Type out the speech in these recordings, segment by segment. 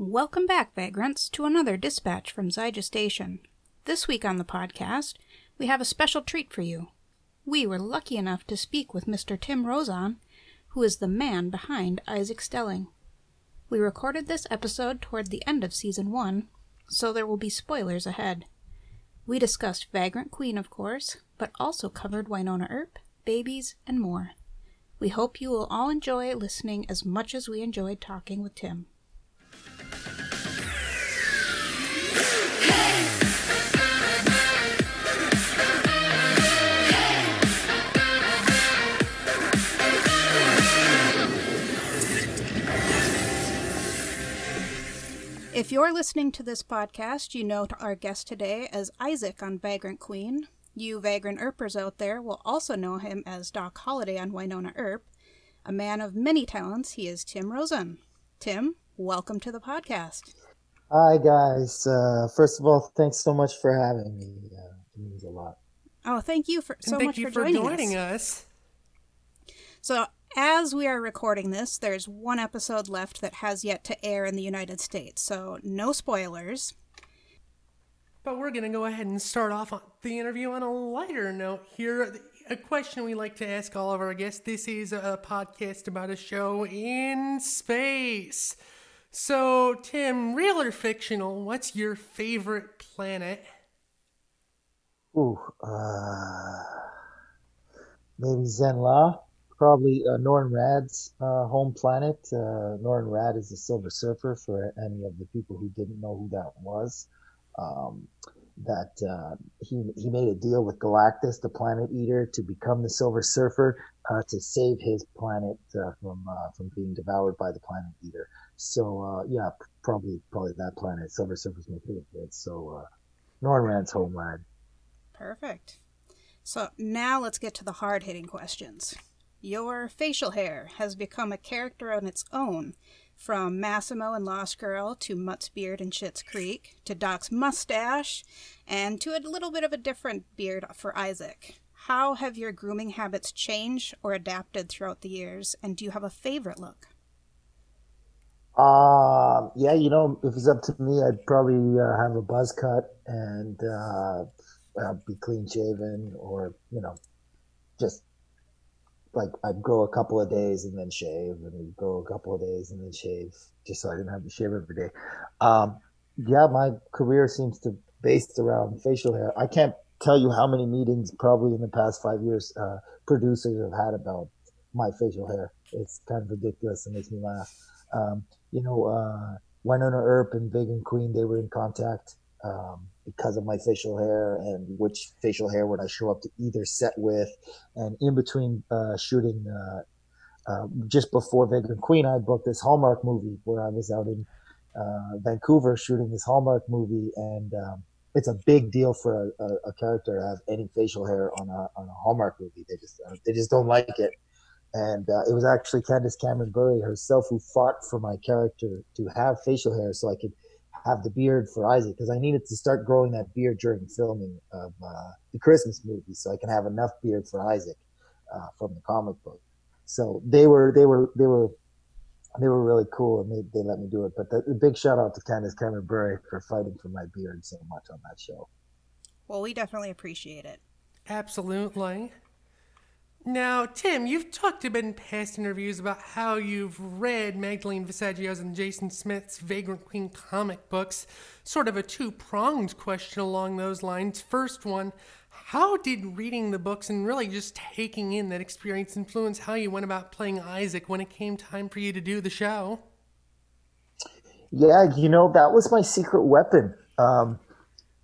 Welcome back, vagrants, to another dispatch from Zyja Station. This week on the podcast, we have a special treat for you. We were lucky enough to speak with Mr. Tim Rozon, who is the man behind Isaac Stelling. We recorded this episode toward the end of season one, so there will be spoilers ahead. We discussed Vagrant Queen, of course, but also covered Wynonna Earp, babies, and more. We hope you will all enjoy listening as much as we enjoyed talking with Tim. If you're listening to this podcast, you know our guest today as Isaac on Vagrant Queen. You Vagrant Earpers out there will also know him as Doc Holliday on Wynonna Earp. A man of many talents, he is Tim Rozon. Tim, welcome to the podcast. Hi, guys. Uh, first of all, thanks so much for having me. Uh, it means a lot. Oh, thank you for so and thank much you for for joining, joining us. us. So, as we are recording this, there's one episode left that has yet to air in the United States. So, no spoilers. But we're going to go ahead and start off on the interview on a lighter note here. A question we like to ask all of our guests. This is a podcast about a show in space. So, Tim, real or fictional, what's your favorite planet? Ooh, uh, maybe Zenn-La. Probably uh, Radd's uh, home planet. Uh, Radd is the Silver Surfer for any of the people who didn't know who that was. Um, that uh, he he made a deal with Galactus, the planet eater, to become the Silver Surfer uh, to save his planet uh, from uh, from being devoured by the planet eater. So uh, yeah, probably probably that planet. Silver Surfer's my favorite. So uh, Radd's homeland. Perfect. So, now let's get to the hard hitting questions. Your facial hair has become a character on its own, from Massimo and Lost Girl to Mutt's beard in Schitt's Creek to Doc's mustache, and to a little bit of a different beard for Isaac. How have your grooming habits changed or adapted throughout the years, and do you have a favorite look? Um, yeah, you know, if it's up to me, I'd probably uh, have a buzz cut and uh, uh, be clean shaven, or you know, just like I'd go a couple of days and then shave, and go a couple of days and then shave, just so I didn't have to shave every day. Um, yeah, my career seems to based around facial hair. I can't tell you how many meetings, probably in the past five years, uh, producers have had about my facial hair. It's kind of ridiculous. and makes me laugh. Um, you know, uh, Wynonna Earp and Vagrant Queen, they were in contact um, because of my facial hair and which facial hair would I show up to either set with. And in between uh, shooting, uh, uh, just before Vagrant Queen, I booked this Hallmark movie where I was out in uh, Vancouver shooting this Hallmark movie. And um, it's a big deal for a, a, a character to have any facial hair on a, on a Hallmark movie. They just, uh, they just don't like it and uh, it was actually Candace Cameron Bure herself who fought for my character to have facial hair so I could have the beard for Isaac because I needed to start growing that beard during filming of uh, the Christmas movie so I can have enough beard for Isaac uh, from the comic book. So they were they were they were they were really cool and they, they let me do it. But the, the big shout out to Candace Cameron Bure for fighting for my beard so much on that show. Well, we definitely appreciate it. Absolutely. Now, Tim, you've talked about in past interviews about how you've read Magdalene Visaggio's and Jason Smith's Vagrant Queen comic books. Sort of a two pronged question along those lines. First one, how did reading the books and really just taking in that experience influence how you went about playing Isaac when it came time for you to do the show? Yeah, you know that was my secret weapon. Um,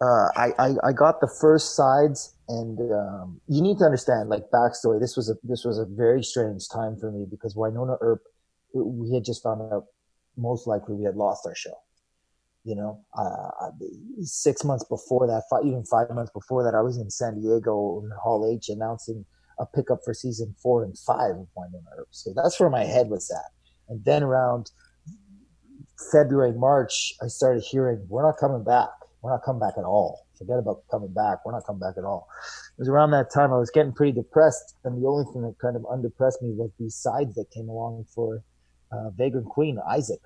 uh, I, I I got the first sides, and um, you need to understand like backstory. This was a this was a very strange time for me because Wynonna Earp, we had just found out most likely we had lost our show. You know, uh, six months before that, five, even five months before that, I was in San Diego in Hall H announcing a pickup for season four and five of Wynonna Earp. So that's where my head was at. And then around February, March, I started hearing, we're not coming back. We're not coming back at all. Forget about coming back. We're not coming back at all. It was around that time I was getting pretty depressed. And the only thing that kind of undepressed me was these sides that came along for uh, Vagrant Queen, Isaac.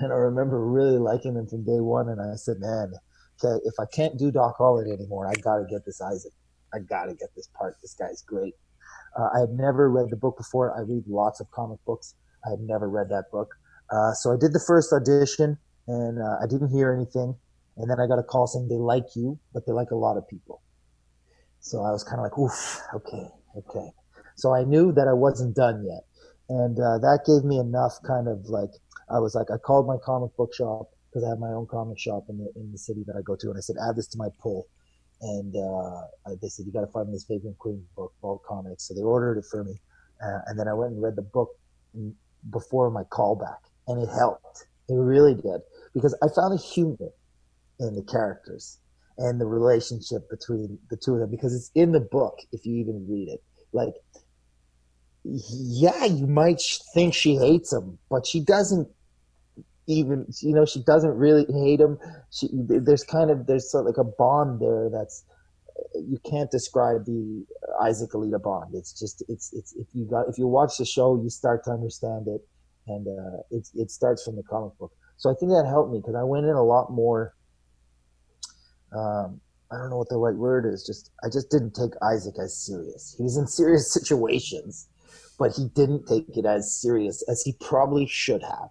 and I remember really liking him from day one. And I said, man, okay, if I can't do Doc Holliday anymore, I got to get this Isaac. I got to get this part. This guy's great. Uh, I had never read the book before. I read lots of comic books. I had never read that book. Uh, so I did the first audition and uh, I didn't hear anything. And then I got a call saying they like you, but they like a lot of people. So I was kind of like, oof, okay, okay. So I knew that I wasn't done yet. And uh, that gave me enough kind of like, I was like, I called my comic book shop because I have my own comic shop in the, in the city that I go to. And I said, add this to my pull. And uh, they said, you got to find me this Vagrant Queen book, Vault Comics. So they ordered it for me. Uh, and then I went and read the book before my callback. And it helped. It really did. Because I found a humor in the characters and the relationship between the two of them because it's in the book if you even read it. Like, yeah, you might think she hates him, but she doesn't even, you know, she doesn't really hate him. She, there's kind of, there's like a bond there that's, you can't describe the Isaac Elida bond. It's just, it's, it's, if you got, if you watch the show, you start to understand it. And, uh, it, it starts from the comic book. So I think that helped me because I went in a lot more, um, I don't know what the right word is. Just I just didn't take Isaac as serious. He was in serious situations, but he didn't take it as serious as he probably should have.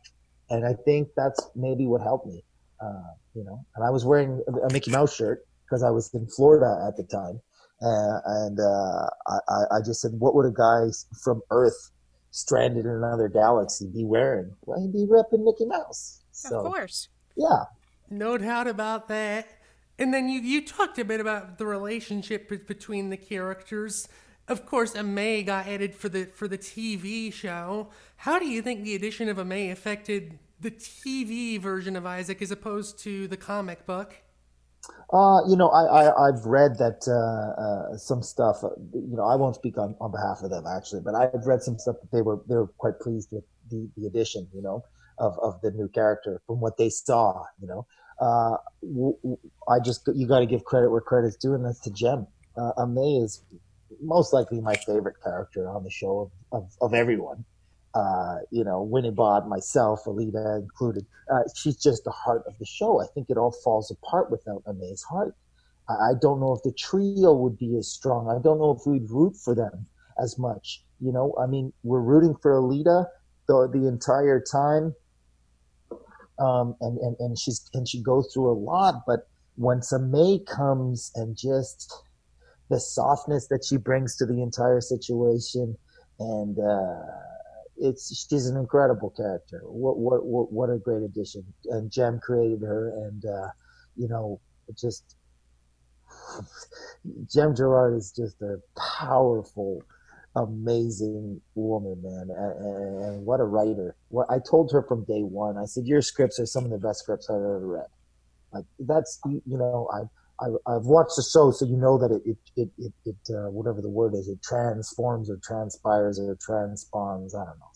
And I think that's maybe what helped me. Uh, you know, and I was wearing a Mickey Mouse shirt because I was in Florida at the time, uh, and uh, I, I just said, "What would a guy from Earth stranded in another galaxy be wearing?" Well, he'd be repping Mickey Mouse. So, of course. Yeah. No doubt about that. And then you, you talked a bit about the relationship between the characters. Of course, Amae got added for the for the TV show. How do you think the addition of Amae affected the TV version of Isaac as opposed to the comic book? Uh, you know, I, I have read that uh, uh, some stuff. Uh, you know, I won't speak on, on behalf of them actually, but I've read some stuff that they were they were quite pleased with the the addition. You know, of of the new character from what they saw. You know, uh, I just you got to give credit where credit's due, and that's to Jem. Uh, Amae is most likely my favorite character on the show of, of, of everyone. Uh, you know, Winnebot, myself, Elida included. Uh, she's just the heart of the show. I think it all falls apart without Amae's heart. I, I don't know if the trio would be as strong. I don't know if we'd root for them as much. You know, I mean, we're rooting for Elida the, the entire time um, and, and, and she's and she goes through a lot. But when Amae comes and just the softness that she brings to the entire situation, and uh, it's she's an incredible character. What what what, what a great addition! And Jem created her, and uh, you know, just Jem Garrard is just a powerful amazing woman, man, and, and, what a writer. What I told her from day one, I said, "Your scripts are some of the best scripts I've ever read." Like that's you, you know, I, I have watched the show, so you know that it it it it, uh, whatever the word is, it transforms or transpires or transpawns. I don't know.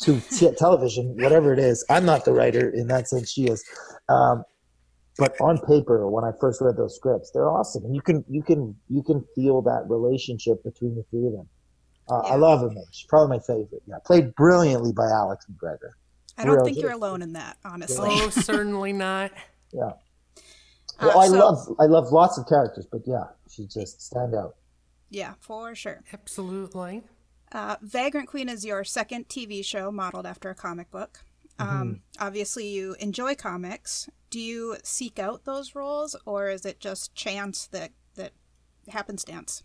To t- television, whatever it is, I'm not the writer in that sense. She is. Um, but on paper, when I first read those scripts, they're awesome. And you can you can you can feel that relationship between the three of them. Uh, yeah. I love him. She's probably my favorite. Yeah, played brilliantly by Alex McGregor. I don't Real think good. you're alone in that, honestly. Oh, certainly not. Yeah. Uh, well, uh, I so, love I love lots of characters, but yeah, she just stand out. Yeah, for sure. Absolutely. Uh, Vagrant Queen is your second TV show modeled after a comic book. Um, mm-hmm. Obviously, you enjoy comics. Do you seek out those roles, or is it just chance that that happenstance?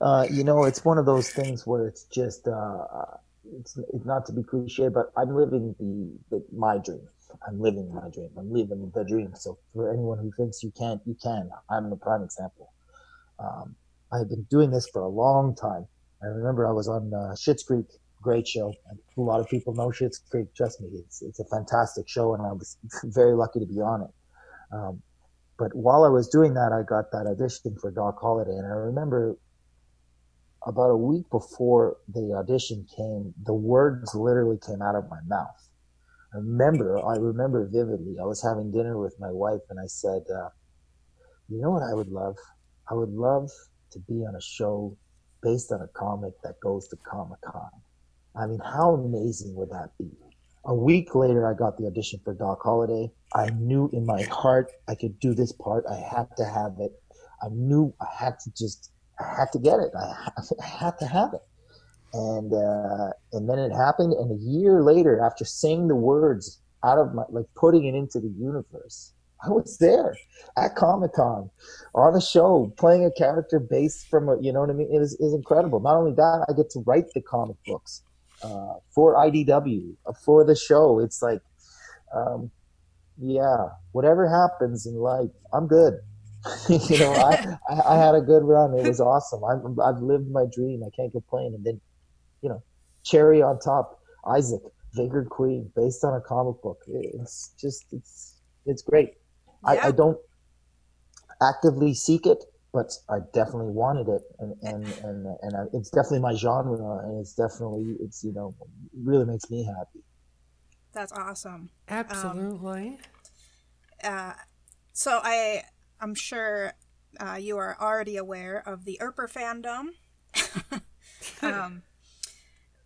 Uh, you know, it's one of those things where it's just, uh, it's, it's not to be cliche, but I'm living the, the, my dream. I'm living my dream. I'm living the dream. So for anyone who thinks you can't, you can. I'm the prime example. Um, I've been doing this for a long time. I remember I was on uh, Schitt's Creek, great show. A lot of people know Schitt's Creek. Trust me, it's it's a fantastic show, and I was very lucky to be on it. Um, but while I was doing that, I got that audition for Doc Holliday, and I remember about a week before the audition came, the words literally came out of my mouth. I remember, I remember vividly. I was having dinner with my wife, and I said, uh, "You know what I would love? I would love to be on a show based on a comic that goes to Comic Con. I mean, how amazing would that be? A week later, I got the audition for Doc Holliday. I knew in my heart I could do this part. I had to have it. I knew I had to just, I had to get it. I, I had to have it. And, uh, and then it happened. And a year later, after saying the words out of my, like putting it into the universe, I was there at Comic Con on a show playing a character based from a, you know what I mean? It is, is incredible. Not only that, I get to write the comic books uh, for IDW, uh, for the show. It's like, um, yeah, whatever happens in life, I'm good. you know, I, I, I, had a good run. It was awesome. I've, I've lived my dream. I can't complain. And then, you know, cherry on top, Isaac, Vagrant Queen, based on a comic book. It's just, it's, it's great. Yeah. I, I don't actively seek it, but I definitely wanted it, and and and and I, it's definitely my genre, and it's definitely it's you know really makes me happy. That's awesome. Absolutely. Um, uh, so I I'm sure uh, you are already aware of the Earper fandom. um,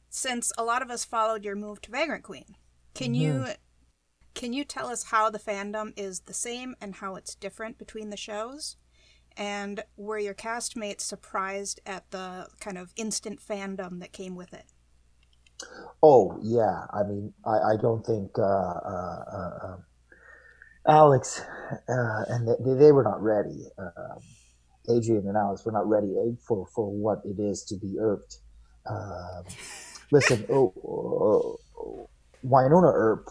since a lot of us followed your move to Vagrant Queen, can mm-hmm. you can you tell us how the fandom is the same and how it's different between the shows? And were your castmates surprised at the kind of instant fandom that came with it? Oh yeah, I mean, I, I don't think uh, uh, uh, um, Alex uh, and they, they, were not ready. Um, Adriyan and Alex were not ready eh, for for what it is to be Earped. Um, listen, oh, oh, oh, Wynonna Earp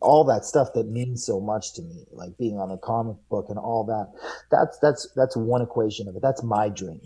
all that stuff that means so much to me, like being on a comic book and all that. That's that's that's one equation of it. That's my dream.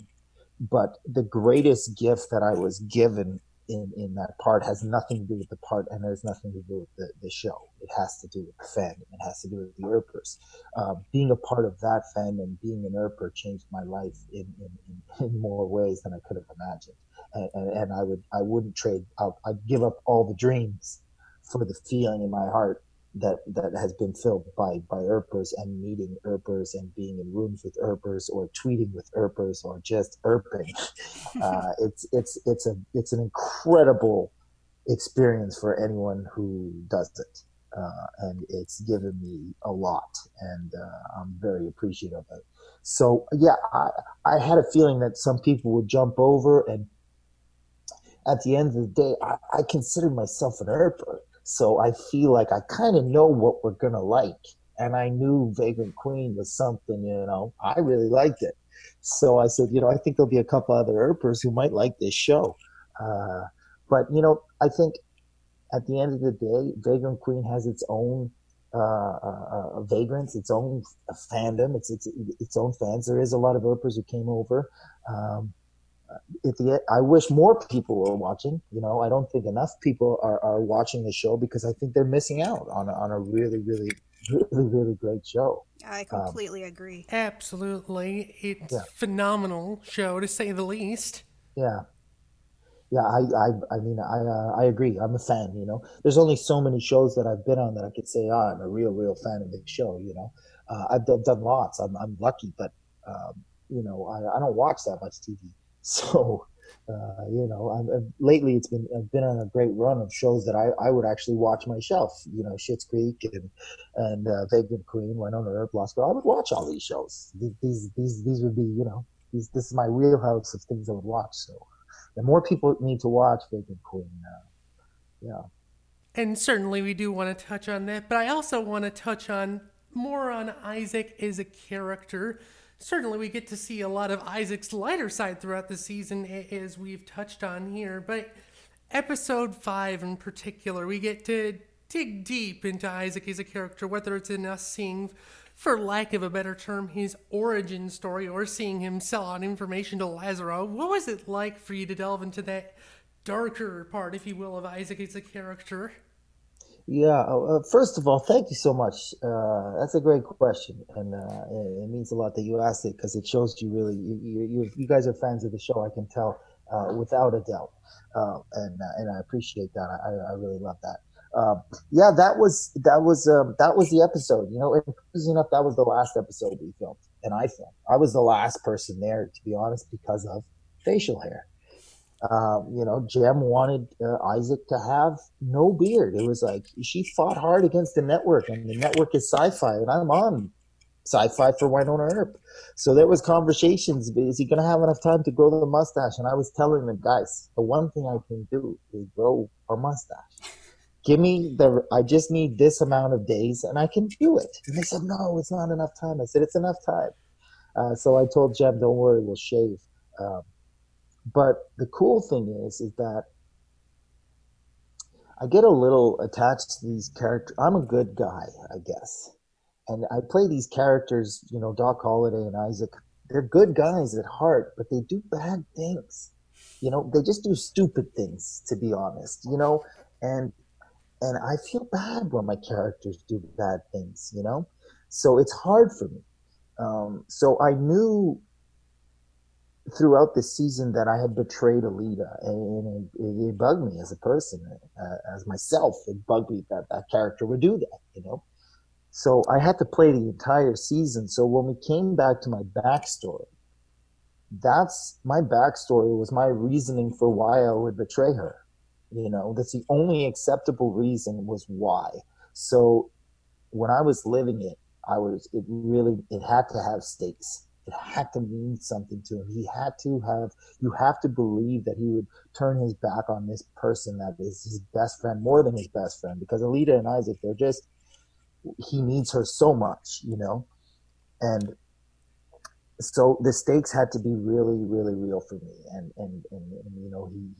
But the greatest gift that I was given in in that part has nothing to do with the part, and there's nothing to do with the, the show. It has to do with the fandom. It has to do with the Earpers. Um, being a part of that fandom, being an Earper changed my life in in, in, more ways than I could have imagined. And, and, and I would I wouldn't trade. I'll, I'd give up all the dreams for the feeling in my heart that that has been filled by by Earpers and meeting Earpers and being in rooms with Earpers or tweeting with Earpers or just Earping. Uh, it's it's it's a it's an incredible experience for anyone who does it, uh, and it's given me a lot, and uh, I'm very appreciative of it. So yeah, I I had a feeling that some people would jump over and. At the end of the day, I, I consider myself an Earper so I feel like I kind of know what we're going to like. And I knew Vagrant Queen was something, you know, I really liked it. So I said, you know, I think there'll be a couple other Earpers who might like this show. Uh, but, you know, I think at the end of the day, Vagrant Queen has its own uh, uh, uh vagrants, its own fandom, its, its its own fans. There is a lot of Earpers who came over. Um, at the I wish more people were watching. You know, I don't think enough people are, are watching the show because I think they're missing out on a, on a really, really, really, really great show. I completely um, agree. Absolutely, it's yeah. phenomenal show to say the least. Yeah, yeah. I, I, I mean, I, uh, I agree. I'm a fan. You know, there's only so many shows that I've been on that I could say, oh, I'm a real, real fan of the show. You know, uh, I've done, done lots. I'm, I'm lucky, but um, you know, I, I don't watch that much TV. So, uh, you know, I'm, uh, lately it's been I've been on a great run of shows that I, I would actually watch myself. You know, Schitt's Creek and and uh, Vagrant Queen, Wynonna Earp, Lost Girl. I would watch all these shows. These these these would be you know these this is my wheelhouse of things I would watch. So, the more people need to watch Vagrant Queen. Uh, yeah. And certainly we do want to touch on that, but I also want to touch on more on Isaac as a character certainly we get to see a lot of Isaac's lighter side throughout the season, as we've touched on here. But episode five in particular, we get to dig deep into Isaac as a character, whether it's in us seeing, for lack of a better term, his origin story or seeing him sell out information to Lazaro. What was it like for you to delve into that darker part, if you will, of Isaac as a character? Yeah. Uh, uh, first of all, thank you so much. Uh, that's a great question, and uh, it, means a lot that you asked it because it shows you really you, you, you, guys are fans of the show. I can tell uh, without a doubt, uh, and and I appreciate that. I, I really love that. Um, yeah, that was that was um, that was the episode. You know, crazy enough, that was the last episode we filmed, and I filmed. I was the last person there, to be honest, because of facial hair. Um, you know, Jem wanted uh, Isaac to have no beard. It was like she fought hard against the network, and the network is Syfy, and I'm on Syfy for Wynonna Earp. So there was conversations. Is he going to have enough time to grow the mustache? And I was telling them, guys, the one thing I can do is grow a mustache. Give me the. I just need this amount of days, and I can do it. And they said, no, it's not enough time. I said, it's enough time. Uh, so I told Jem, don't worry, we'll shave. Um, but the cool thing is, is that I get a little attached to these characters. I'm a good guy, I guess. And I play these characters, you know, Doc Holliday and Isaac. They're good guys at heart, but they do bad things. You know, they just do stupid things, to be honest, you know, and and I feel bad when my characters do bad things, you know? So it's hard for me. Um, so I knew throughout the season that I had betrayed Elida, and it, it bugged me as a person, uh, as myself. It bugged me that that character would do that, you know. So I had to play the entire season. So when we came back to my backstory, that's my backstory was my reasoning for why I would betray her. You know, that's the only acceptable reason was why. So when I was living it, I was it really it had to have stakes it had to mean something to him. He had to have, you have to believe that he would turn his back on this person that is his best friend more than his best friend because Elida and Isaac, they're just, he needs her so much, you know? And so the stakes had to be really, really real for me. And, and, and, and you know, he,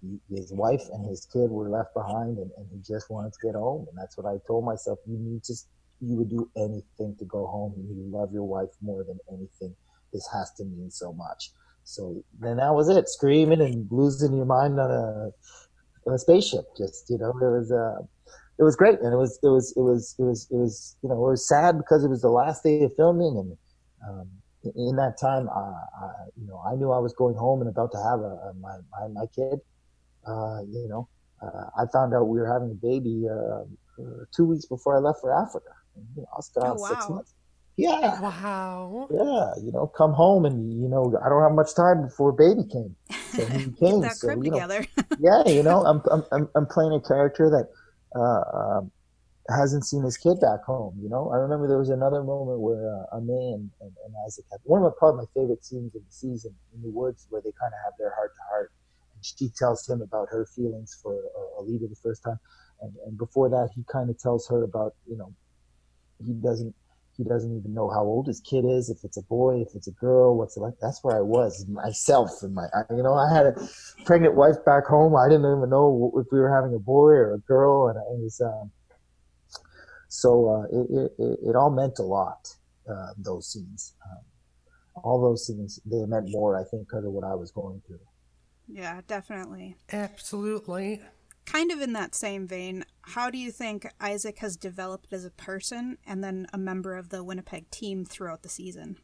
he, his wife and his kid were left behind and, and he just wanted to get home. And that's what I told myself. You need to you would do anything to go home and you love your wife more than anything. This has to mean so much. So then that was it, screaming and losing your mind on a, on a spaceship. Just you know, it was uh, it was great, and it was it was it was it was it was you know it was sad because it was the last day of filming, and um, in that time, I, I, you know I knew I was going home and about to have a, a my, my my kid. Uh, you know, uh, I found out we were having a baby uh, two weeks before I left for Africa. You know, I'll start oh, wow. six months. Yeah. Wow. Yeah. You know, come home and, you know, I don't have much time before baby came. So he came. that so, you know, together. yeah. You know, I'm, I'm, I'm playing a character that, uh, um, hasn't seen his kid back home. You know, I remember there was another moment where uh, Amae and, and, Isaac had one of my probably my favorite scenes in the season in the woods where they kind of have their heart to heart, and she tells him about her feelings for uh, Elida the first time, and, and before that he kind of tells her about you know he doesn't he doesn't even know how old his kid is, if it's a boy, if it's a girl, what's it like. That's where I was myself and my, you know, I had a pregnant wife back home. I didn't even know if we were having a boy or a girl, and it was, um, so uh, it, it, it all meant a lot. Uh, those scenes, um, all those scenes, they meant more, I think, because of what I was going through. Yeah, definitely. Absolutely kind of in that same vein, how do you think Isaac has developed as a person and then a member of the Winnipeg team throughout the season?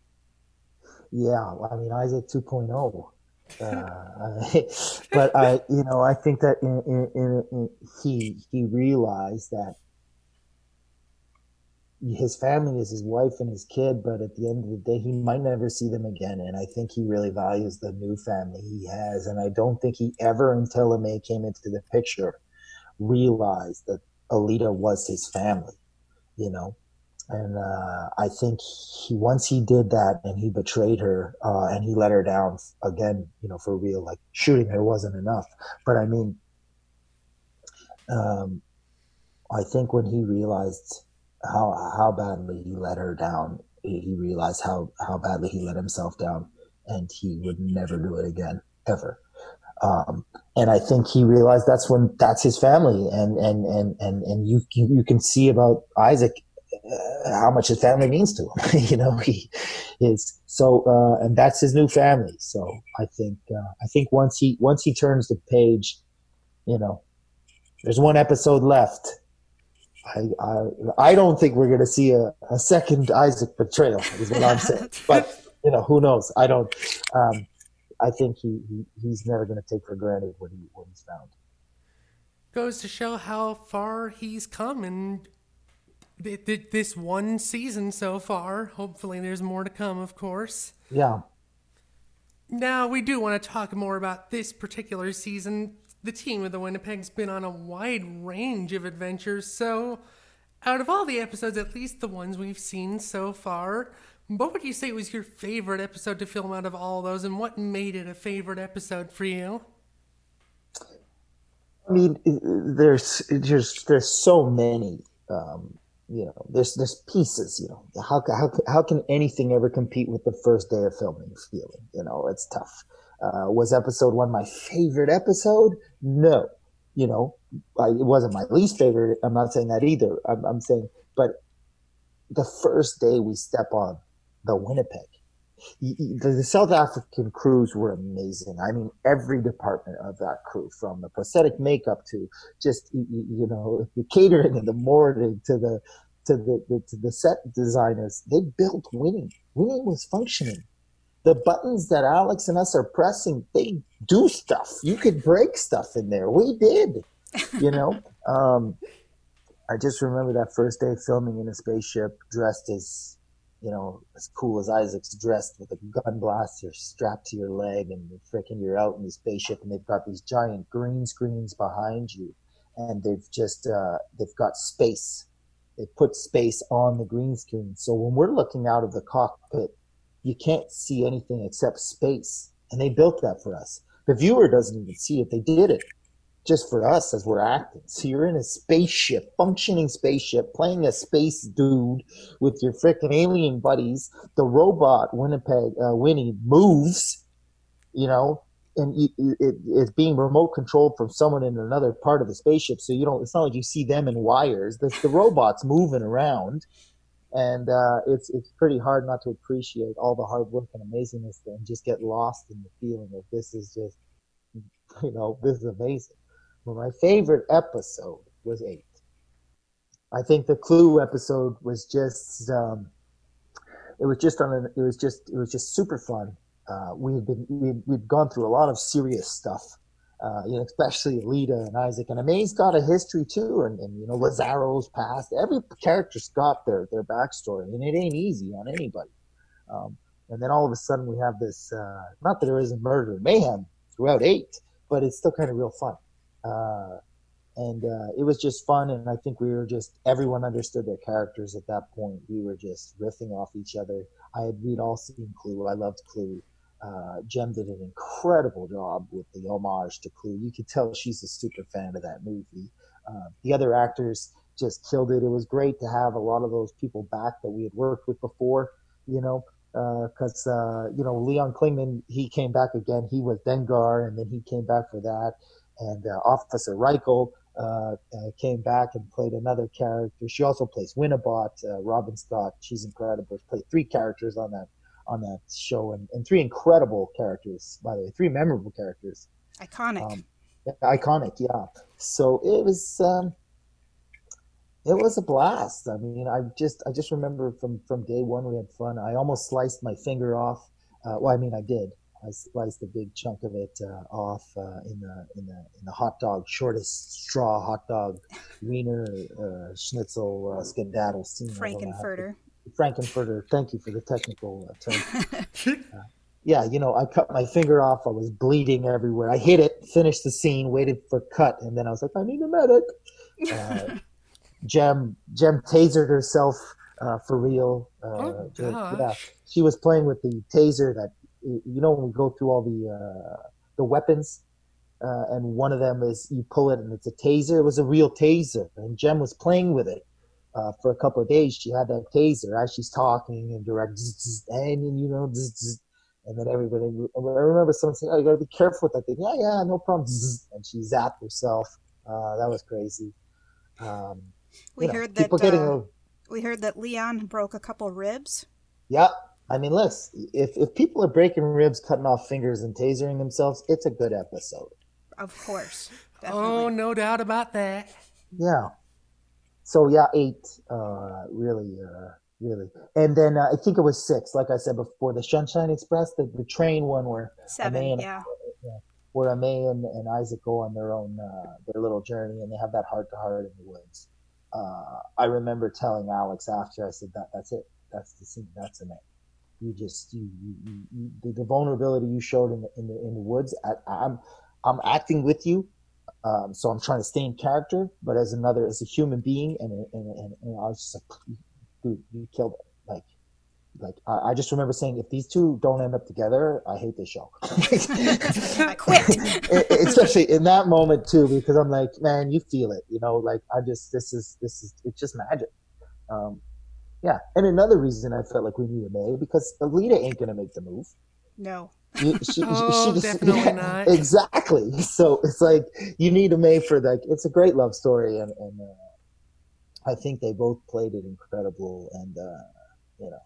Yeah, I mean Isaac 2.0. Uh, but I, you know, I think that in, in, in, he he realized that his family is his wife and his kid, but at the end of the day, he might never see them again. And I think he really values the new family he has. And I don't think he ever, until Amae came into the picture, realized that Elida was his family, you know. And uh, I think he once he did that and he betrayed her uh, and he let her down again, you know, for real. Like shooting her wasn't enough, but I mean, um, I think when he realized how how badly he let her down. He realized how how badly he let himself down, and he would never do it again ever. Um, and I think he realized that's when that's his family, and and and and and you you can see about Isaac uh, how much his family means to him. you know, he is so, uh, and that's his new family. So I think uh, I think once he once he turns the page, you know, there's one episode left I, I, I don't think we're going to see a, a second Isaac betrayal, is what I'm saying. But, you know, who knows? I don't. Um, I think he, he he's never going to take for granted what, he, what he's found. Goes to show how far he's come in this one season so far. Hopefully, there's more to come, of course. Yeah. Now, we do want to talk more about this particular season. The team of the Winnipeg's been on a wide range of adventures, so out of all the episodes, at least the ones we've seen so far, what would you say was your favorite episode to film out of all those, and what made it a favorite episode for you? I mean, there's there's there's so many. Um, you know, there's there's pieces. You know, how how how can anything ever compete with the first day of filming feeling? You know, it's tough. Uh, was episode one my favorite episode? No. You know, I, it wasn't my least favorite. I'm not saying that either. I'm, I'm saying, but the first day we step on the Winnipeg, the South African crews were amazing. I mean, every department of that crew, from the prosthetic makeup to just you know the catering and the morning to the to the, the to the set designers, they built winning. Winning was functioning. The buttons that Alex and us are pressing, they do stuff. You could break stuff in there. We did, you know. um, I just remember that first day filming in a spaceship, dressed as you know, as cool as Isaac's dressed with a gun blaster strapped to your leg and freaking you're out in the spaceship and they've got these giant green screens behind you and they've just, uh, they've got space. They put space on the green screen. So when we're looking out of the cockpit, you can't see anything except space. And they built that for us. The viewer doesn't even see it. They did it just for us as we're acting. So you're in a spaceship, functioning spaceship, playing a space dude with your freaking alien buddies. The robot Winnipeg uh, Winnie moves, you know, and it, it, it's being remote controlled from someone in another part of the spaceship. So you don't. It's not like you see them in wires. The, the robot's moving around, and uh, it's it's pretty hard not to appreciate all the hard work and amazingness and just get lost in the feeling of this is just, you know, this is amazing. Well, my favorite episode was eight. I think the Clue episode was just, um, it was just on an, it was just, it was just super fun. Uh, we had been, we'd, we'd gone through a lot of serious stuff, uh, you know, especially Lita and Isaac and Amae's got a history too. And, and, you know, Lazaro's past, every character's got their, their backstory and it ain't easy on anybody. Um, and then all of a sudden we have this, uh, not that there isn't murder and mayhem throughout eight, but it's still kind of real fun. Uh, and uh, it was just fun. And I think we were just everyone understood their characters at that point. We were just riffing off each other. I had we'd all seen Clue. I loved Clue. Uh, Jem did an incredible job with the homage to Clue. You could tell she's a super fan of that movie. Uh, the other actors just killed it. It was great to have a lot of those people back that we had worked with before. You know, because uh, uh, you know Leon Clingman, he came back again. He was Dengar, and then he came back for that and uh, Officer Reichel uh, came back and played another character. She also plays Winnebot, Robin Scott. She's incredible. She played three characters on that on that show, and, and three incredible characters, by the way, three memorable characters. Iconic. Um, iconic, yeah. So it was. Um, it was a blast. I mean, I just I just remember from from day one we had fun. I almost sliced my finger off. Uh, well, I mean, I did. I sliced a big chunk of it uh, off uh, in the in the in the hot dog shortest straw hot dog wiener uh, schnitzel uh, skedaddle scene. Frankenfurter. Frankenfurter. Thank you for the technical uh, term. Uh, yeah, you know, I cut my finger off. I was bleeding everywhere. I hit it, finished the scene, waited for cut, and then I was like, I need a medic. Uh, Jem Jem tasered herself for real. oh, yeah, she was playing with the taser that you know when we go through all the uh, the weapons, uh, and one of them is you pull it and it's a taser. It was a real taser, and Jem was playing with it uh, for a couple of days. She had that taser as she's talking and direct, and you know, and then everybody. I remember someone saying, "Oh, you got to be careful with that thing." Yeah, yeah, no problem. And she zapped herself. Uh, that was crazy. Um, we heard know, that. Getting, uh, we heard that Leon broke a couple ribs. Yeah, I mean, listen, if, if people are breaking ribs, cutting off fingers, and tasering themselves, it's a good episode. Of course. Definitely. Oh, no doubt about that. Yeah. So, yeah, eight, uh, really, uh, really. And then uh, I think it was six, like I said before, the Sunshine Express, the, the train one where Seven, and, yeah. Where Amae and, and Isaac go on their own, uh, their little journey, and they have that heart to heart in the woods. Uh, I remember telling Alex after, I said, that that's it. That's the scene. That's the name You just you, you, you, you the, the, vulnerability you showed in the in the in the woods. I, I'm I'm acting with you, um, so I'm trying to stay in character, but as another as a human being, and and and, and I was just like, dude, you killed it. Like like I, I, just remember saying if these two don't end up together i hate this show. I quit especially in that moment too because i'm like man you feel it you know? Like i just this is this is it's just magic. Um, yeah. And another reason i felt like we needed may because Elida ain't gonna make the move. No she, she, oh, she just, definitely yeah, not. Exactly. So it's like you need a May for like it's a great love story, and, and uh, I think they both played it incredible, and uh, you know,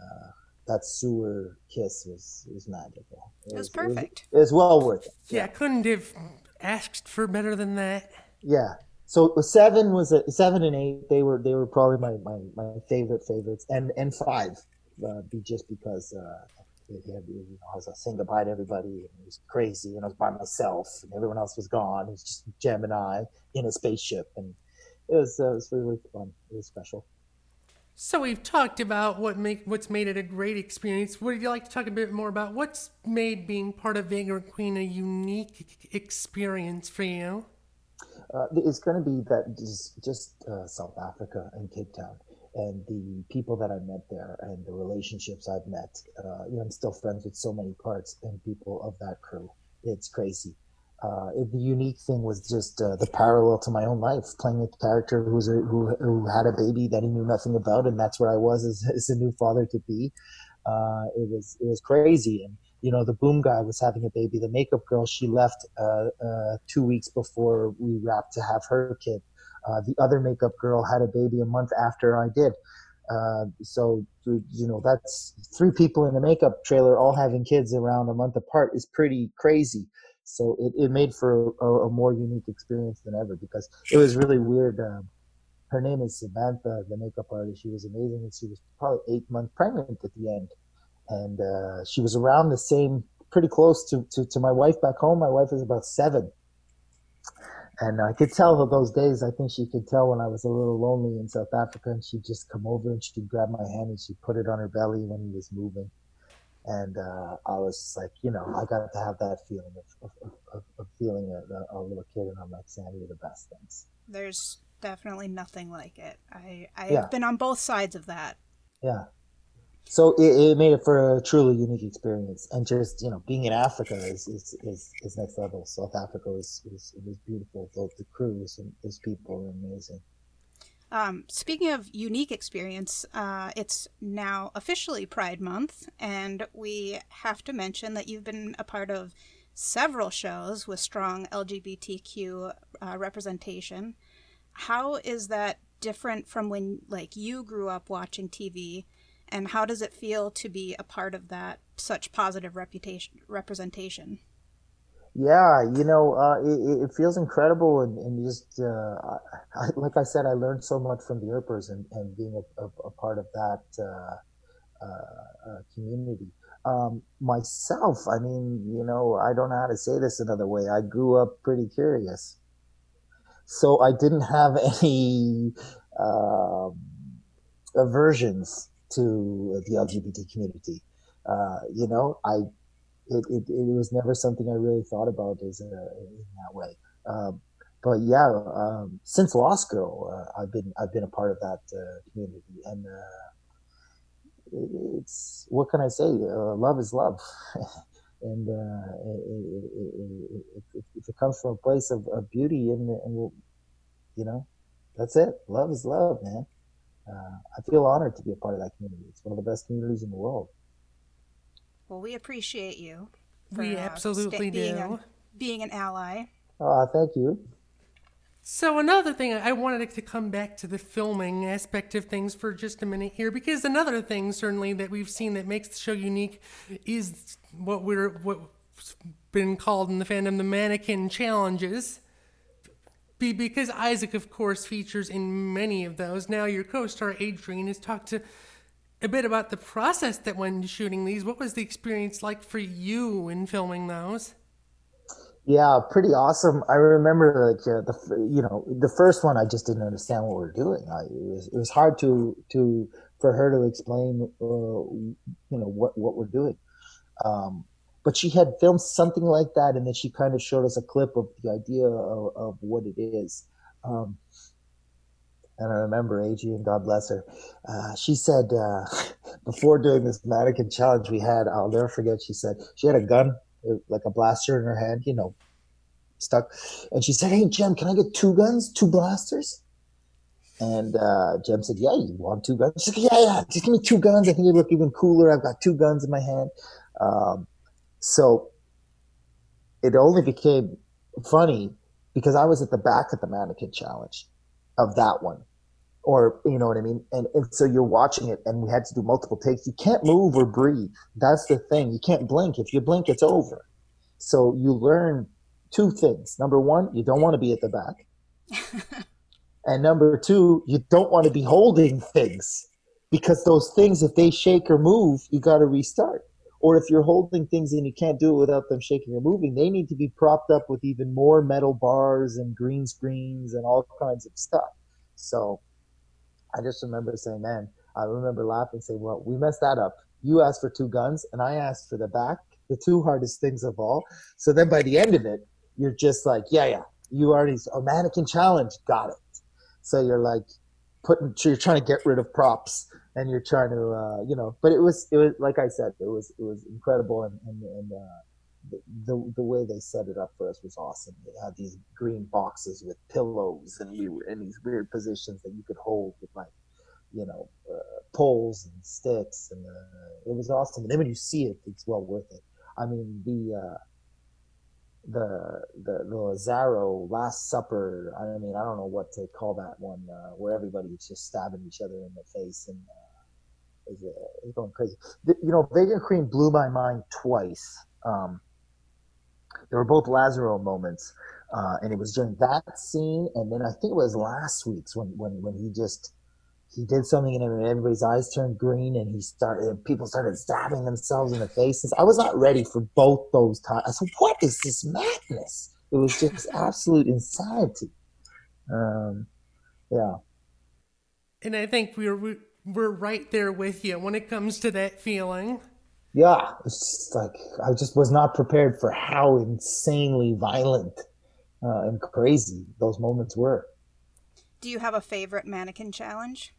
uh, that sewer kiss was was magical. It, it was, perfect. It was, it was, well worth it. Yeah, I couldn't have asked for better than that. Yeah. So seven was a seven and eight. They were they were probably my my, my favorite favorites, and and five, uh, be just because had, you know, I was saying goodbye to everybody, and it was crazy, and I was by myself, and everyone else was gone. It was just Gemini in a spaceship, and it was uh, it was really fun. It was special. So we've talked about what make what's made it a great experience. Would you like to talk a bit more about what's made being part of Vagrant Queen a unique experience for you? Uh, it's going to be that just, just uh, South Africa and Cape Town and the people that I met there and the relationships I've met. Uh, you know, I'm still friends with so many parts and people of that crew. It's crazy uh, it, the unique thing was just uh, the parallel to my own life, playing a character who a, who, who had a baby that he knew nothing about, and that's where I was as, as a new father to be. Uh, it was it was crazy, and you know the boom guy was having a baby. The makeup girl she left uh, uh, two weeks before we wrapped to have her kid. Uh, the other makeup girl had a baby a month after I did. so you know that's three people in a makeup trailer all having kids around a month apart is pretty crazy so it, it made for a, a, more unique experience than ever because it was really weird. Um, her name is Samantha, the makeup artist. She was amazing, and she was probably eight months pregnant at the end, and uh, she was around the same, pretty close to, to, to my wife back home. My wife is about seven, and I could tell that those days. I think she could tell when I was a little lonely in South Africa, and she'd just come over and she'd grab my hand and she'd put it on her belly when he was moving and uh, I was like, you know, I got to have that feeling of, of, of, of feeling a, a, little kid, and I'm like, Sandy, the best things. There's definitely nothing like it. I I've yeah. been on both sides of that. Yeah. So it, it, made it for a truly unique experience, and just you know, being in Africa is is, is, is next level. South Africa was was, was beautiful. Both the crews and those people were amazing. Um, speaking of unique experience, uh, it's now officially Pride Month, and we have to mention that you've been a part of several shows with strong LGBTQ uh, representation. How is that different from when, like, you grew up watching TV, and how does it feel to be a part of that such positive reputation representation? Yeah, you know, uh, it, it, feels incredible, and, and just uh, I, like I said, I learned so much from the Earpers and, and being a, a, a part of that uh, uh, uh community. Um, myself, I mean, you know, I don't know how to say this another way. I grew up pretty curious, so I didn't have any um, aversions to the LGBT community. Uh, you know, I it, it, it was never something I really thought about as a, in that way. Um, but yeah, um, since Lost Girl, uh, I've been I've been a part of that uh, community, and uh, it, it's what can I say? Uh, love is love, and uh, if it comes from a place of, of beauty, and, and you know, that's it. Love is love, man. Uh, I feel honored to be a part of that community. It's one of the best communities in the world. Well, we appreciate you. For, we uh, absolutely uh, being do. A, being an ally. Oh, thank you. So another thing, I wanted to come back to the filming aspect of things for just a minute here, because another thing certainly that we've seen that makes the show unique is what we're what's been called in the fandom the mannequin challenges. Be because Isaac, of course, features in many of those. Now your co-star Adriyan has talked to a bit about the process that went into shooting these. What was the experience like for you in filming those? Yeah, pretty awesome. I remember like uh, the you know the first one I just didn't understand what we are doing. I, it was it was hard to to for her to explain, uh, you know, what what we're doing. Um, but she had filmed something like that, and then she kind of showed us a clip of the idea of, of what it is. Um, and I remember Adriyan, God bless her, uh, she said uh, before doing this mannequin challenge we had, I'll never forget. She said she had a gun, uh, like a blaster in her hand, you know, stuck, and she said, "Hey Jem, can I get two guns, two blasters?" And uh, Jem said, "Yeah, you want two guns?" She said, "Yeah, yeah, just give me two guns. I think it look even cooler. I've got two guns in my hand." Um, so it only became funny because I was at the back of the mannequin challenge of that one. Or, you know what I mean? And, and so you're watching it and we had to do multiple takes. You can't move or breathe. That's the thing. You can't blink. If you blink, it's over. So you learn two things. Number one, you don't want to be at the back. and number two, you don't want to be holding things because those things, if they shake or move, you got to restart or if you're holding things and you can't do it without them shaking or moving, they need to be propped up with even more metal bars and green screens and all kinds of stuff. So I just remember saying, man, I remember laughing, saying, well, we messed that up. You asked for two guns and I asked for the back, the two hardest things of all. So then by the end of it, you're just like, yeah, yeah, you already, a mannequin challenge, got it. So you're like putting, so you're trying to get rid of props and you're trying to uh, you know but it was it was like i said it was it was incredible and and, and uh, the, the way they set it up for us was awesome they had these green boxes with pillows and were in these weird positions that you could hold with like you know uh, poles and sticks and uh, it was awesome and then when you see it it's well worth it i mean the uh, the the the Lazaro Last Supper. I mean, I don't know what to call that one, uh, where everybody's just stabbing each other in the face and uh, is, is going crazy. The, you know, Vagrant Queen blew my mind twice. Um, they were both Lazaro moments, uh, and it was during that scene, and then I think it was last week's when when when he just he did something and everybody's eyes turned green and he started people started stabbing themselves in the faces i was not ready for both those times i said what is this madness? It was just absolute insanity. Um, yeah. And i think we're we're right there with you when it comes to that feeling. Yeah it's just like i just was not prepared for how insanely violent uh, and crazy those moments were. Do you have a favorite mannequin challenge?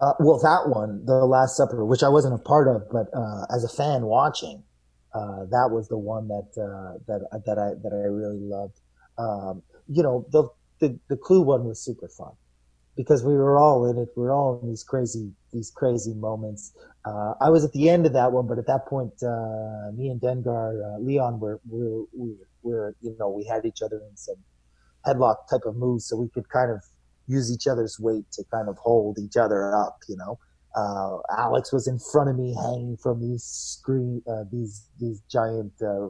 Uh, well, that one, the Last Supper, which I wasn't a part of, but uh, as a fan watching, uh, that was the one that uh, that that I that I really loved. Um, you know, the, the the Clue one was super fun because we were all in it. We are all in these crazy these crazy moments. Uh, I was at the end of that one, but at that point, uh, me and Dengar Leon were were, we were you know we had each other in some headlock type of moves, so we could kind of use each other's weight to kind of hold each other up, you know. Uh, Alex was in front of me, hanging from these screen, uh, these these giant uh,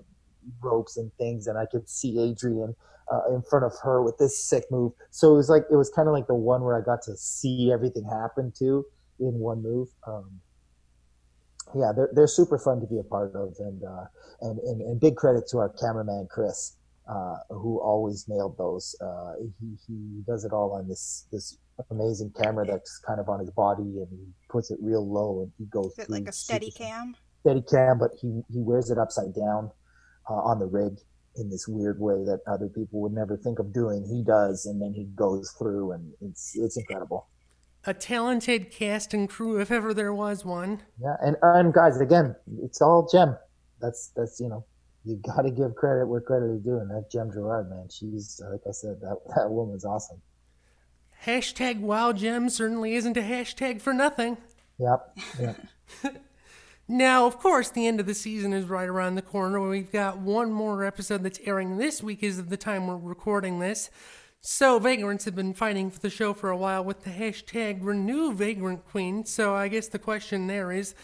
ropes and things, and I could see Adriyan uh, in front of her with this sick move. So it was like it was kind of like the one where I got to see everything happen to in one move. Um, yeah, they're they're super fun to be a part of, and uh, and, and and big credit to our cameraman Chris uh, who always nailed those. Uh, he, he does it all on this this amazing camera that's kind of on his body, and he puts it real low, and he goes Is it like a steady cam. Steady cam, but he he wears it upside down uh, on the rig in this weird way that other people would never think of doing. He does, and then he goes through, and it's it's incredible. A talented cast and crew, if ever there was one. Yeah, and and guys, again, it's all Jem. That's that's you know you got to give credit where credit is due, and that Jem Garrard, man, she's like I said, that that woman's awesome. Hashtag Wow Jem certainly isn't a hashtag for nothing. Yep. Yep. now, of course, the end of the season is right around the corner. We've got one more episode that's airing this week, is of the time we're recording this. So, Vagrants have been fighting for the show for a while with the hashtag Renew Vagrant Queen. So, I guess the question there is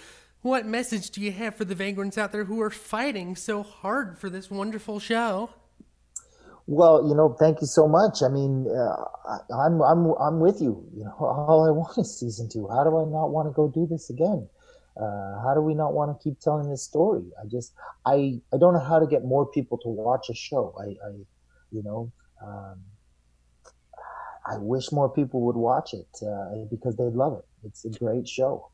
what message do you have for the vagrants out there who are fighting so hard for this wonderful show? Well, you know, thank you so much. I mean, uh, I'm I'm I'm with you. You know, all I want is season two. How do I not want to go do this again? Uh, how do we not want to keep telling this story? I just I I don't know how to get more people to watch a show. I, I you know, um, I wish more people would watch it uh, because they'd love it. It's a great show.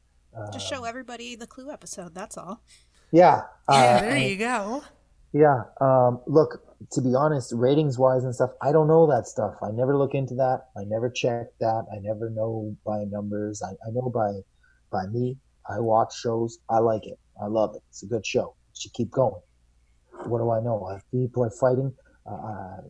Just show everybody the Clue episode. That's all. Yeah. Yeah, uh, there you go. Yeah. Um, look, to be honest, ratings wise and stuff, I don't know that stuff. I never look into that. I never check that. I never know by numbers. I, I know by by me. I watch shows. I like it. I love it. It's a good show. It should keep going. What do I know? If people are fighting, uh,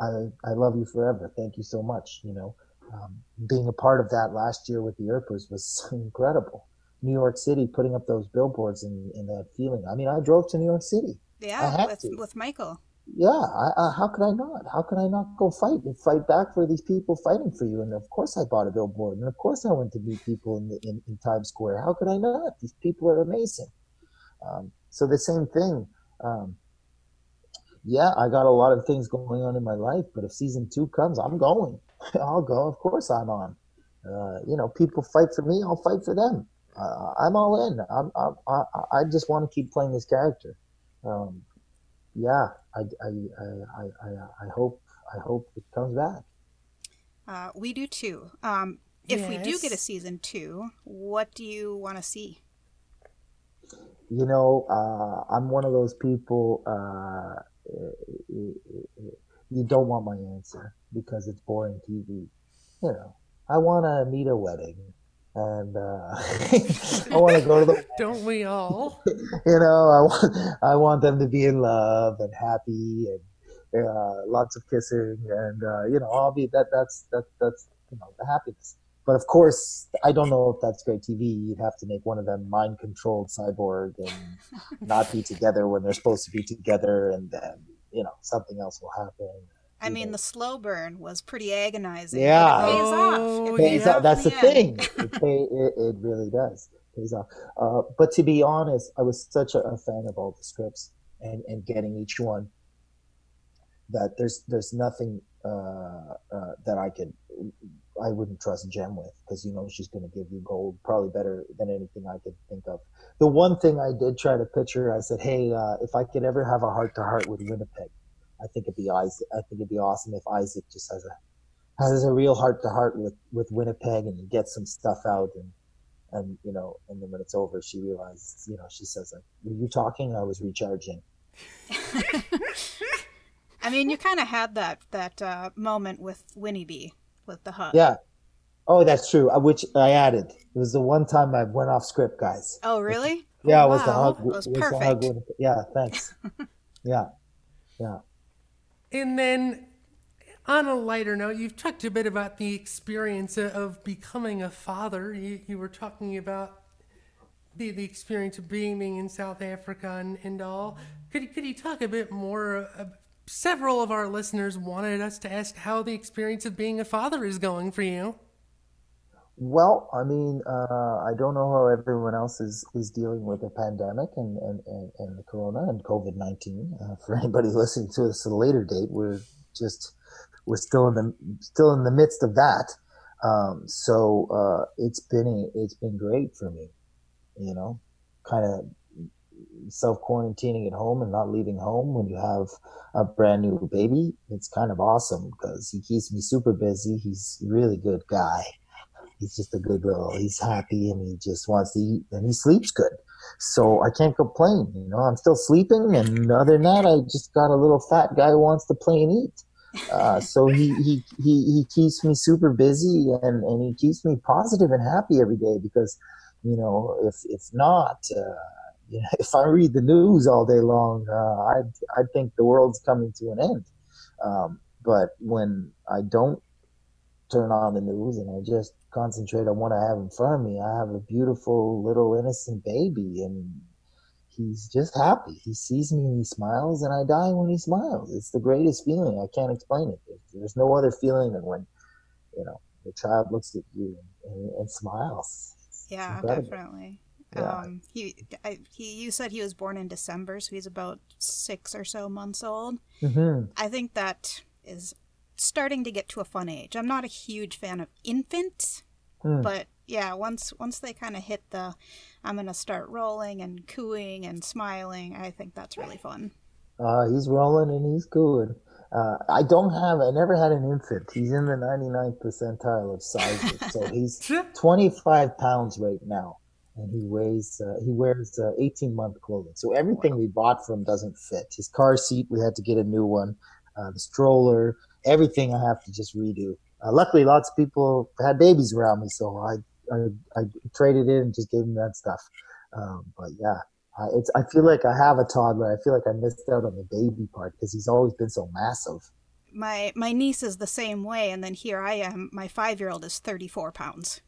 I I love you forever. Thank you so much. You know, um, being a part of that last year with the Earpers was incredible. New York City putting up those billboards and, and that feeling. I mean, I drove to New York City. Yeah, with to. with Michael. Yeah, I, I, how could I not? How could I not go fight and fight back for these people fighting for you? And of course, I bought a billboard, and of course, I went to meet people in, the, in, in Times Square. How could I not? These people are amazing. Um, so the same thing. Um, yeah, I got a lot of things going on in my life, but if season two comes, I'm going. I'll go. Of course, I'm on. Uh, you know, people fight for me. I'll fight for them. Uh, I'm all in. I'm, I'm, I, I just want to keep playing this character. Um, yeah, I, I, I, I, I, I hope, I hope it comes back. Uh, we do too. Um, if we do get a season two, what do you want to see? You know, uh, I'm one of those people. Uh, you don't want my answer because it's boring TV. You know, I want to meet a wedding, and uh, I want to go to the Don't we all? you know, I want I want them to be in love and happy and uh, lots of kissing and uh, you know, I'll be that that's that that's you know the happiness. But of course, I don't know if that's great TV. You'd have to make one of them mind controlled cyborg and not be together when they're supposed to be together, and then you know something else will happen. I You mean, the slow burn was pretty agonizing. Yeah. it pays off. Oh, It pays yeah. off. That's the in end. thing. It, pay, it, it really does. Pays off. Uh, but to be honest, I was such a, a fan of all the scripts and, and getting each one that there's there's nothing uh, uh, that I could I wouldn't trust Jem with because you know she's going to give you gold probably better than anything I could think of. The one thing I did try to picture, I said, hey, uh, if I could ever have a heart to heart with Winnebot, I think it'd be Isaac. I think it'd be awesome if Isaac just has a has a real heart to heart with with Winnebot and gets some stuff out and and you know and then when it's over she realizes you know she says like were you talking I was recharging I mean, you kind of had that that uh, moment with Winnebot with the hug. yeah oh that's true uh, which I added it was the one time I went off script guys Oh, really? yeah Oh, it was the hug It was the hug perfect. Winnebot. yeah thanks yeah yeah And then, on a lighter note, you've talked a bit about the experience of- becoming a father. You, you were talking about the, the experience of being in South Africa and, and all. Could, could you talk a bit more? Uh, several of our listeners wanted us to ask how the experience of being a father is going for you. Well, I mean, uh, I don't know how everyone else is, is dealing with the pandemic and, and, and, and the corona and COVID 19. Uh, for anybody listening to this at a later date, we're just, we're still in the, still in the midst of that. Um, so, uh, it's been, it's been great for me, you know, kind of self quarantining at home and not leaving home when you have a brand new baby. It's kind of awesome because he keeps me super busy. He's a really good guy he's just a good little he's happy and he just wants to eat and he sleeps good. So i can't complain you know i'm still sleeping and other than that i just got a little fat guy who wants to play and eat. Uh, so he, he he he keeps me super busy and and he keeps me positive and happy every day because you know if if not uh, you know, if I read the news all day long, uh, I I think the world's coming to an end. Um, but when I don't turn on the news and I just concentrate on what I have in front of me. I have a beautiful little innocent baby and he's just happy. He sees me and he smiles and I die when he smiles. It's the greatest feeling. I can't explain it. There's no other feeling than when, you know, the child looks at you and, and, and smiles. Yeah, definitely. Yeah. Um, he, I, he, you said he was born in December, so he's about six or so months old. hmm I think that is starting to get to a fun age. I'm not a huge fan of infants, Mm. but yeah, once once they kind of hit the, I'm gonna start rolling and cooing and smiling. I think that's really fun. Uh, he's rolling and he's good. Uh, I don't have. I never had an infant. He's in the 99th percentile of sizes, so he's 25 pounds right now, and he weighs. Uh, he wears uh, 18 month clothing. So everything we bought from doesn't fit. His car seat, we had to get a new one. Uh, the stroller, everything, I have to just redo. Uh, luckily, lots of people had babies around me, so I I, I traded in and just gave them that stuff. Um, but yeah, uh, it's I feel like I have a toddler. I feel like I missed out on the baby part because he's always been so massive. My my niece is the same way, and then here I am. My five year old is thirty four pounds.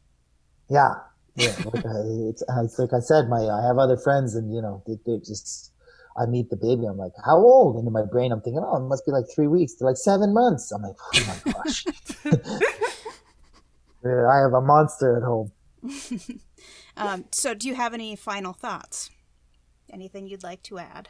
Yeah, yeah. Like I, it's, it's, like I said, my I have other friends, and you know, they, they just I meet the baby. I'm like, how old? And in my brain, I'm thinking, oh, it must be like three weeks. They're like seven months. I'm like, oh my gosh. I have a monster at home. um, so, do you have any final thoughts? Anything you'd like to add?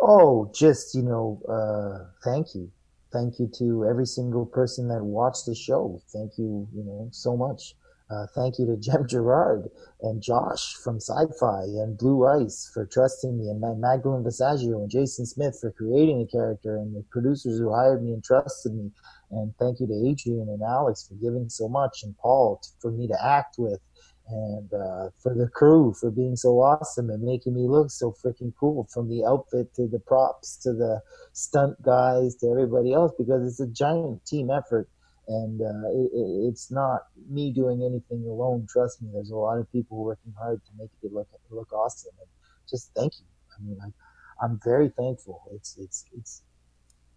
Oh, just, you know, uh, thank you. Thank you to every single person that watched the show. Thank you, you know, so much. Uh, thank you to Jem Garrard and Josh from Syfy and Blue Ice for trusting me, and Magdalene Visaggio and Jason Smith for creating the character, and the producers who hired me and trusted me. And thank you to Adriyan and Alex for giving so much, and Paul for me to act with, and uh, for the crew for being so awesome and making me look so freaking cool from the outfit to the props to the stunt guys to everybody else because it's a giant team effort and uh, it, it's not me doing anything alone trust me there's a lot of people working hard to make it look look awesome and just thank you i mean I, i'm very thankful it's it's it's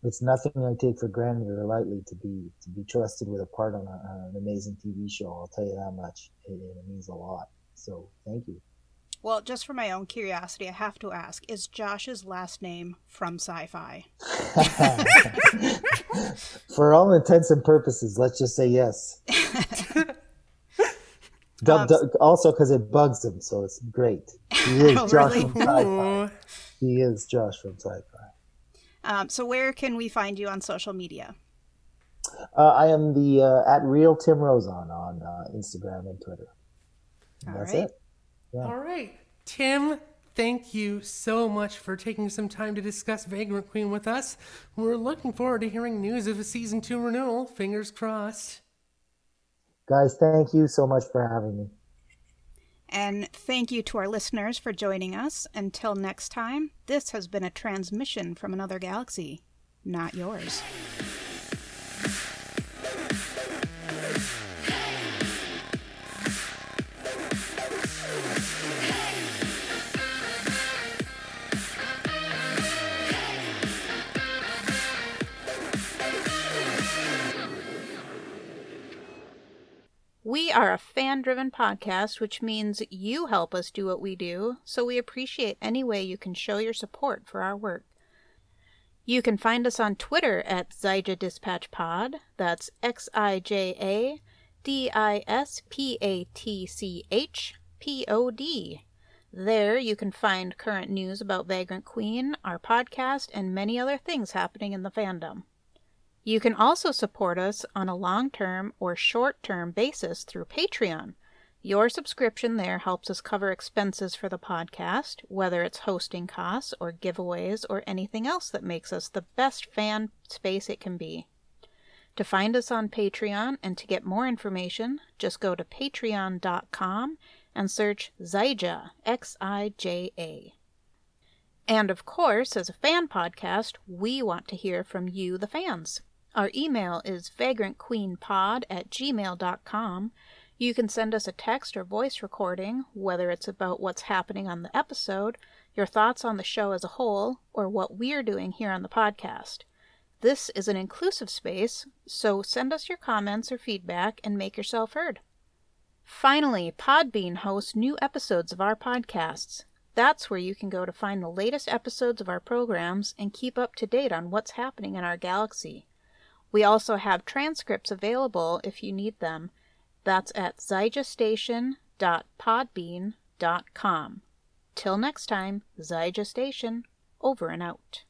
it's nothing I take for granted or lightly to be to be trusted with a part on, a, an amazing TV show. I'll tell you that much. It, it, means a lot. So thank you. Well, just for my own curiosity, I have to ask: Is Josh's last name from Syfy? for all intents and purposes, let's just say yes. um, also, because it bugs him, so it's great. He is oh, Josh really? from Syfy. He is Josh from Syfy. Um, so where can we find you on social media? Uh, I am the uh, at real Tim Rozon on uh, Instagram and Twitter. And that's right. it. Yeah. All right, Tim. Thank you so much for taking some time to discuss Vagrant Queen with us. We're looking forward to hearing news of a season two renewal. Fingers crossed. Guys, thank you so much for having me. And thank you to our listeners for joining us. Until next time, this has been a transmission from another galaxy, not yours. We are a fan driven podcast, which means you help us do what we do, so we appreciate any way you can show your support for our work. You can find us on Twitter at Xija Dispatch Pod. That's X I J A D I S P A T C H P O D. There you can find current news about Vagrant Queen, our podcast, and many other things happening in the fandom. You can also support us on a long term or short term basis through Patreon. Your subscription there helps us cover expenses for the podcast, whether it's hosting costs or giveaways or anything else that makes us the best fan space it can be. To find us on Patreon and to get more information, just go to patreon.com and search Xija, X I J A. And of course, as a fan podcast, we want to hear from you, the fans. Our email is vagrantqueenpod at gmail.com. You can send us a text or voice recording, whether it's about what's happening on the episode, your thoughts on the show as a whole, or what we're doing here on the podcast. This is an inclusive space, so send us your comments or feedback and make yourself heard. Finally, Podbean hosts new episodes of our podcasts. That's where you can go to find the latest episodes of our programs and keep up to date on what's happening in our galaxy. We also have transcripts available if you need them. That's at zygestation.podbean.com. Till next time, Zygestation, over and out.